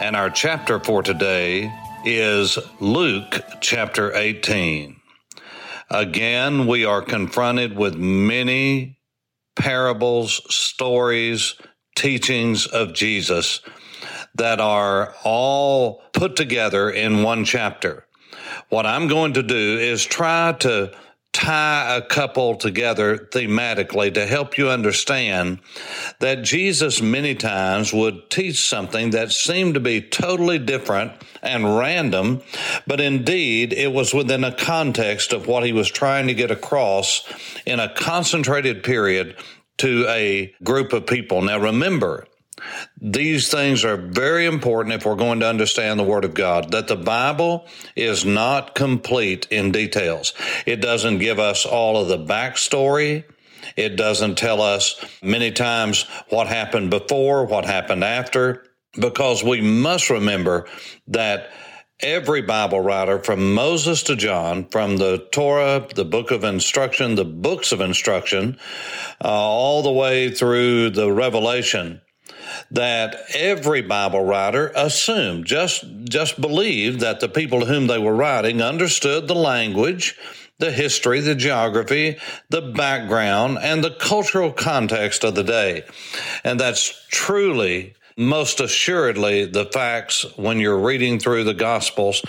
And our chapter for today is Luke chapter 18. Again, we are confronted with many parables, stories, teachings of Jesus that are all put together in one chapter. What I'm going to do is try to tie a couple together thematically to help you understand that Jesus many times would teach something that seemed to be totally different and random, but indeed it was within a context of what he was trying to get across in a concentrated period to a group of people. Now remember, these things are very important if we're going to understand the Word of God, that the Bible is not complete in details. It doesn't give us all of the backstory. It doesn't tell us many times what happened before, what happened after, because we must remember that every Bible writer from Moses to John, from the Torah, the book of instruction, the books of instruction, uh, all the way through the Revelation, that every Bible writer assumed, just, just believed that the people to whom they were writing understood the language, the history, the geography, the background, and the cultural context of the day. And that's truly most assuredly the facts when you're reading through the Gospels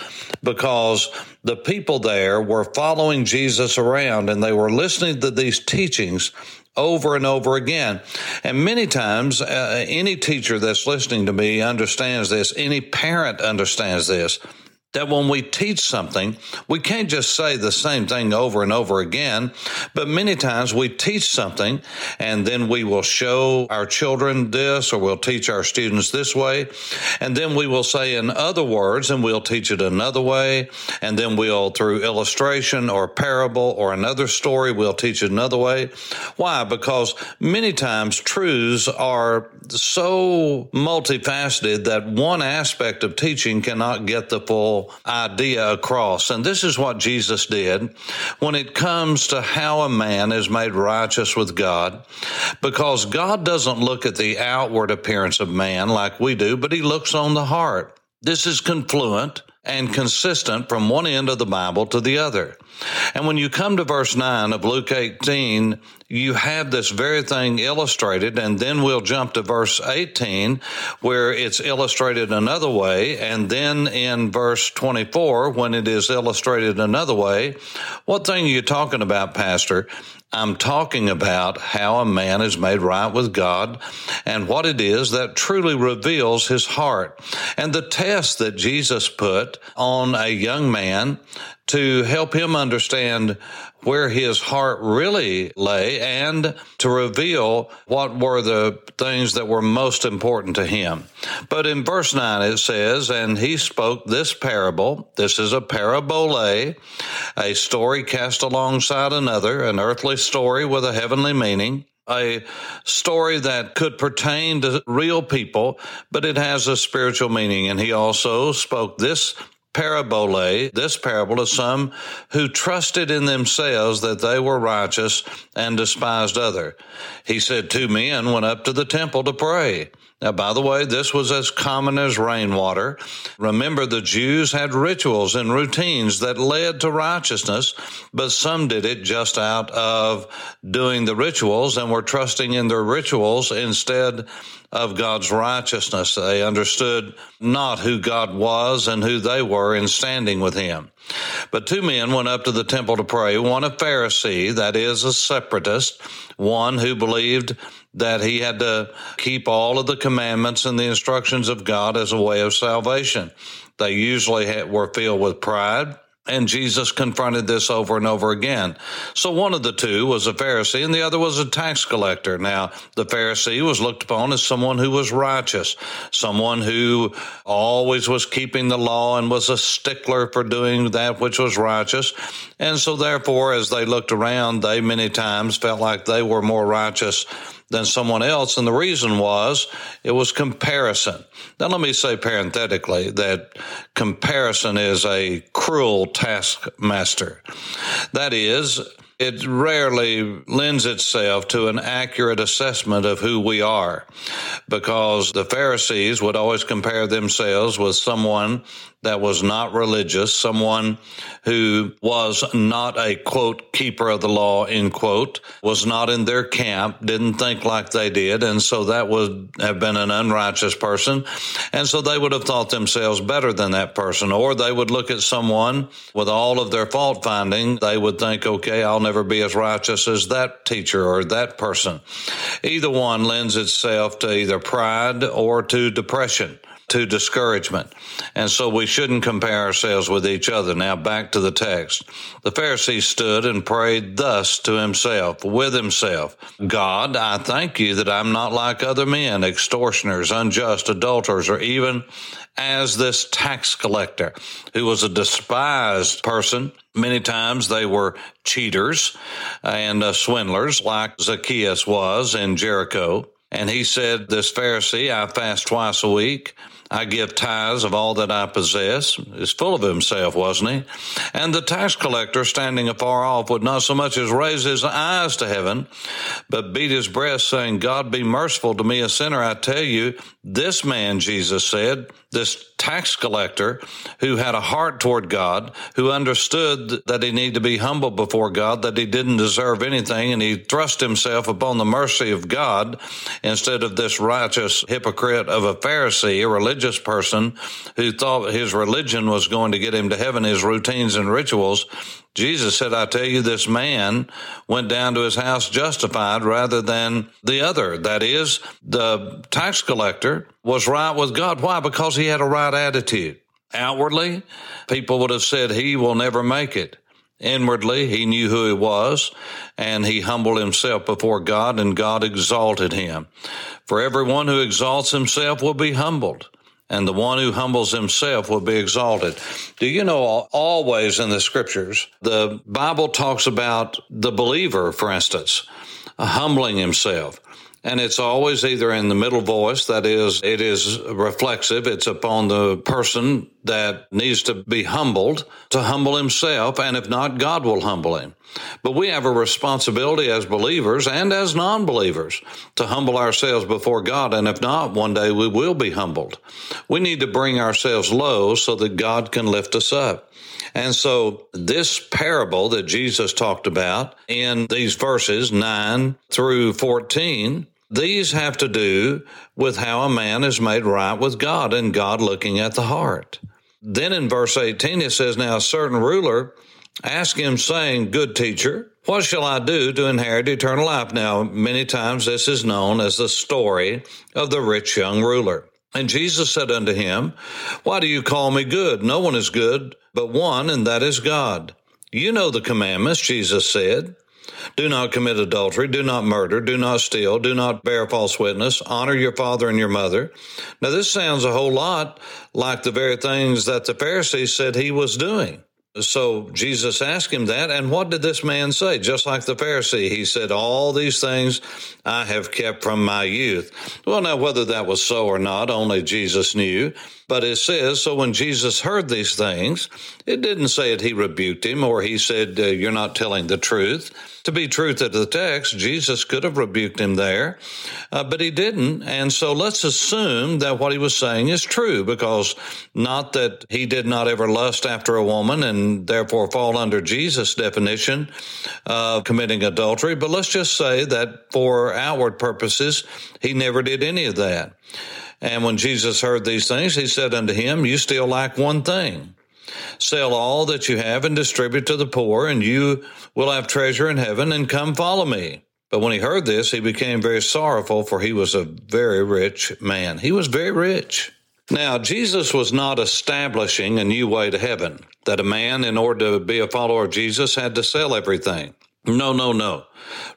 because the people there were following Jesus around and they were listening to these teachings over and over again. And many times, uh, any teacher that's listening to me understands this. Any parent understands this that when we teach something, we can't just say the same thing over and over again, but many times we teach something and then we will show our children this or we'll teach our students this way. And then we will say in other words and we'll teach it another way. And then we'll through illustration or parable or another story, we'll teach it another way. Why? Because many times truths are so multifaceted that one aspect of teaching cannot get the full idea across. And this is what Jesus did when it comes to how a man is made righteous with God, because God doesn't look at the outward appearance of man like we do, but he looks on the heart. This is confluent and consistent from one end of the Bible to the other. And when you come to verse 9 of Luke 18, you have this very thing illustrated, and then we'll jump to verse 18 where it's illustrated another way, and then in verse 24 when it is illustrated another way. What thing are you talking about, Pastor? I'm talking about how a man is made right with God and what it is that truly reveals his heart. And the test that Jesus put on a young man to help him understand where his heart really lay and to reveal what were the things that were most important to him. But in verse 9 it says, And he spoke this parable. This is a parabole, a story cast alongside another, an earthly story with a heavenly meaning a story that could pertain to real people, but it has a spiritual meaning. And he also spoke this parabole, this parable to some who trusted in themselves that they were righteous and despised other. He said, Two men went up to the temple to pray. Now, by the way, this was as common as rainwater. Remember, the Jews had rituals and routines that led to righteousness, but some did it just out of doing the rituals and were trusting in their rituals instead of God's righteousness. They understood not who God was and who they were in standing with Him. But two men went up to the temple to pray, one a Pharisee, that is a separatist, one who believed that he had to keep all of the commandments and the instructions of God as a way of salvation. They usually had, were filled with pride And Jesus confronted this over and over again. So one of the two was a Pharisee and the other was a tax collector. Now, the Pharisee was looked upon as someone who was righteous, someone who always was keeping the law and was a stickler for doing that which was righteous. And so therefore, as they looked around, they many times felt like they were more righteous than someone else. And the reason was it was comparison. Now, let me say parenthetically that comparison is a cruel taskmaster. That is, it rarely lends itself to an accurate assessment of who we are because the Pharisees would always compare themselves with someone that was not religious, someone who was not a quote keeper of the law, end quote, was not in their camp, didn't think like they did. And so that would have been an unrighteous person. And so they would have thought themselves better than that person. Or they would look at someone with all of their fault finding. They would think, okay, I'll never be as righteous as that teacher or that person. Either one lends itself to either pride or to depression to discouragement. And so we shouldn't compare ourselves with each other. Now back to the text. The Pharisee stood and prayed thus to himself, with himself, God, I thank you that I'm not like other men, extortioners, unjust, adulterers, or even as this tax collector who was a despised person. Many times they were cheaters and uh, swindlers like Zacchaeus was in Jericho. And he said, this Pharisee, I fast twice a week. I give tithes of all that I possess. He's full of himself, wasn't he? And the tax collector, standing afar off, would not so much as raise his eyes to heaven, but beat his breast, saying, God be merciful to me, a sinner. I tell you, this man, Jesus said, this tax collector who had a heart toward God, who understood that he needed to be humble before God, that he didn't deserve anything, and he thrust himself upon the mercy of God instead of this righteous hypocrite of a Pharisee, a religious person who thought his religion was going to get him to heaven, his routines and rituals. Jesus said, I tell you, this man went down to his house justified rather than the other. That is, the tax collector was right with God. Why? Because he had a right attitude. Outwardly, people would have said he will never make it. Inwardly, he knew who he was and he humbled himself before God and God exalted him. For everyone who exalts himself will be humbled and the one who humbles himself will be exalted. Do you know always in the scriptures, the Bible talks about the believer, for instance, uh, humbling himself. And it's always either in the middle voice, that is, it is reflexive. It's upon the person that needs to be humbled to humble himself. And if not, God will humble him. But we have a responsibility as believers and as non believers to humble ourselves before God. And if not, one day we will be humbled. We need to bring ourselves low so that God can lift us up. And so this parable that Jesus talked about in these verses 9 through 14, these have to do with how a man is made right with God and God looking at the heart. Then in verse 18, it says, Now a certain ruler asked him, saying, Good teacher, what shall I do to inherit eternal life? Now, many times this is known as the story of the rich young ruler. And Jesus said unto him, Why do you call me good? No one is good but one, and that is God. You know the commandments, Jesus said. Do not commit adultery, do not murder, do not steal, do not bear false witness, honor your father and your mother. Now, this sounds a whole lot like the very things that the Pharisees said he was doing. So Jesus asked him that, and what did this man say? Just like the Pharisee, he said, All these things I have kept from my youth. Well, now, whether that was so or not, only Jesus knew. But it says, so when Jesus heard these things, it didn't say that he rebuked him or he said, uh, You're not telling the truth. To be truth to the text, Jesus could have rebuked him there, uh, but he didn't. And so let's assume that what he was saying is true because not that he did not ever lust after a woman and therefore fall under Jesus' definition of committing adultery, but let's just say that for outward purposes, he never did any of that. And when Jesus heard these things, he said unto him, You still lack one thing. Sell all that you have and distribute to the poor, and you will have treasure in heaven, and come follow me. But when he heard this, he became very sorrowful, for he was a very rich man. He was very rich. Now, Jesus was not establishing a new way to heaven, that a man, in order to be a follower of Jesus, had to sell everything. No, no, no.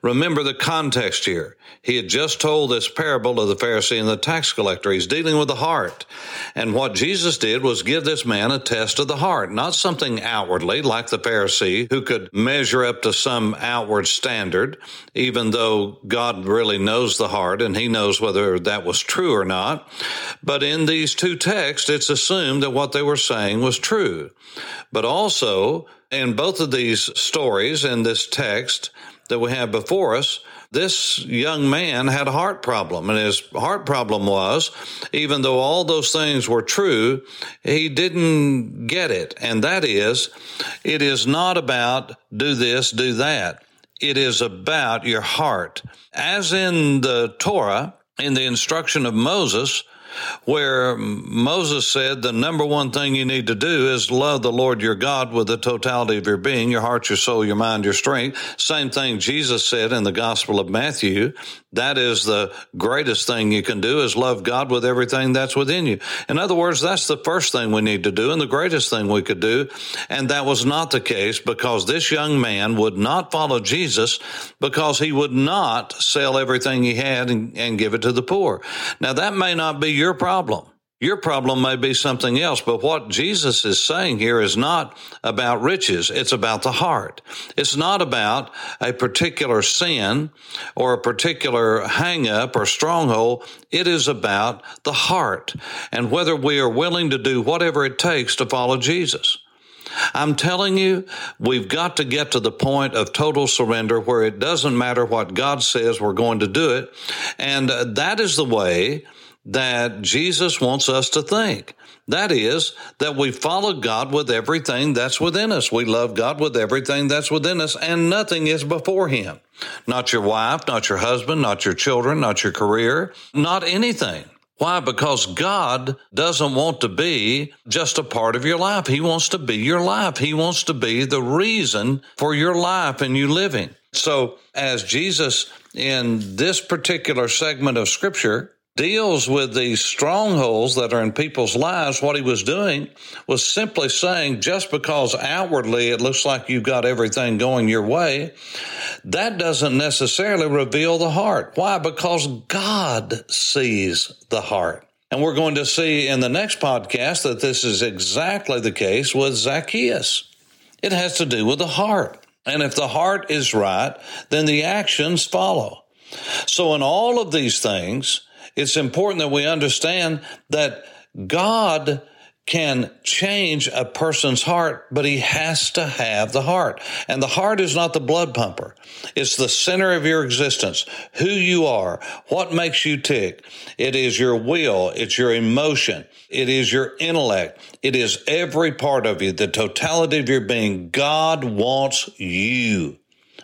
Remember the context here. He had just told this parable of the Pharisee and the tax collector. He's dealing with the heart. And what Jesus did was give this man a test of the heart, not something outwardly like the Pharisee who could measure up to some outward standard, even though God really knows the heart and he knows whether that was true or not. But in these two texts, it's assumed that what they were saying was true. But also, in both of these stories in this text that we have before us, this young man had a heart problem. And his heart problem was, even though all those things were true, he didn't get it. And that is, it is not about do this, do that. It is about your heart. As in the Torah, in the instruction of Moses, where Moses said the number one thing you need to do is love the Lord your God with the totality of your being, your heart, your soul, your mind, your strength. Same thing Jesus said in the Gospel of Matthew. That is the greatest thing you can do is love God with everything that's within you. In other words, that's the first thing we need to do and the greatest thing we could do. And that was not the case because this young man would not follow Jesus because he would not sell everything he had and, and give it to the poor. Now that may not be your problem. Your problem may be something else, but what Jesus is saying here is not about riches. It's about the heart. It's not about a particular sin or a particular hang up or stronghold. It is about the heart and whether we are willing to do whatever it takes to follow Jesus. I'm telling you, we've got to get to the point of total surrender where it doesn't matter what God says, we're going to do it. And uh, that is the way that Jesus wants us to think. That is, that we follow God with everything that's within us. We love God with everything that's within us, and nothing is before Him. Not your wife, not your husband, not your children, not your career, not anything. Why? Because God doesn't want to be just a part of your life. He wants to be your life. He wants to be the reason for your life and you living. So, as Jesus in this particular segment of scripture deals with these strongholds that are in people's lives, what he was doing was simply saying just because outwardly it looks like you've got everything going your way, that doesn't necessarily reveal the heart. Why? Because God sees the heart. And we're going to see in the next podcast that this is exactly the case with Zacchaeus. It has to do with the heart. And if the heart is right, then the actions follow. So in all of these things, it's important that we understand that God can change a person's heart, but he has to have the heart. And the heart is not the blood pumper. It's the center of your existence, who you are, what makes you tick. It is your will. It's your emotion. It is your intellect. It is every part of you, the totality of your being. God wants you,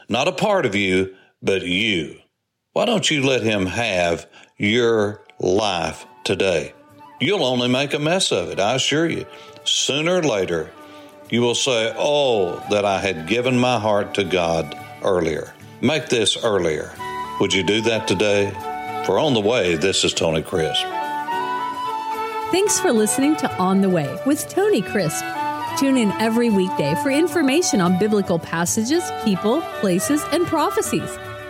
not a part of you, but you. Why don't you let him have your life today. You'll only make a mess of it, I assure you. Sooner or later, you will say, Oh, that I had given my heart to God earlier. Make this earlier. Would you do that today? For On the Way, this is Tony Crisp. Thanks for listening to On the Way with Tony Crisp. Tune in every weekday for information on biblical passages, people, places, and prophecies.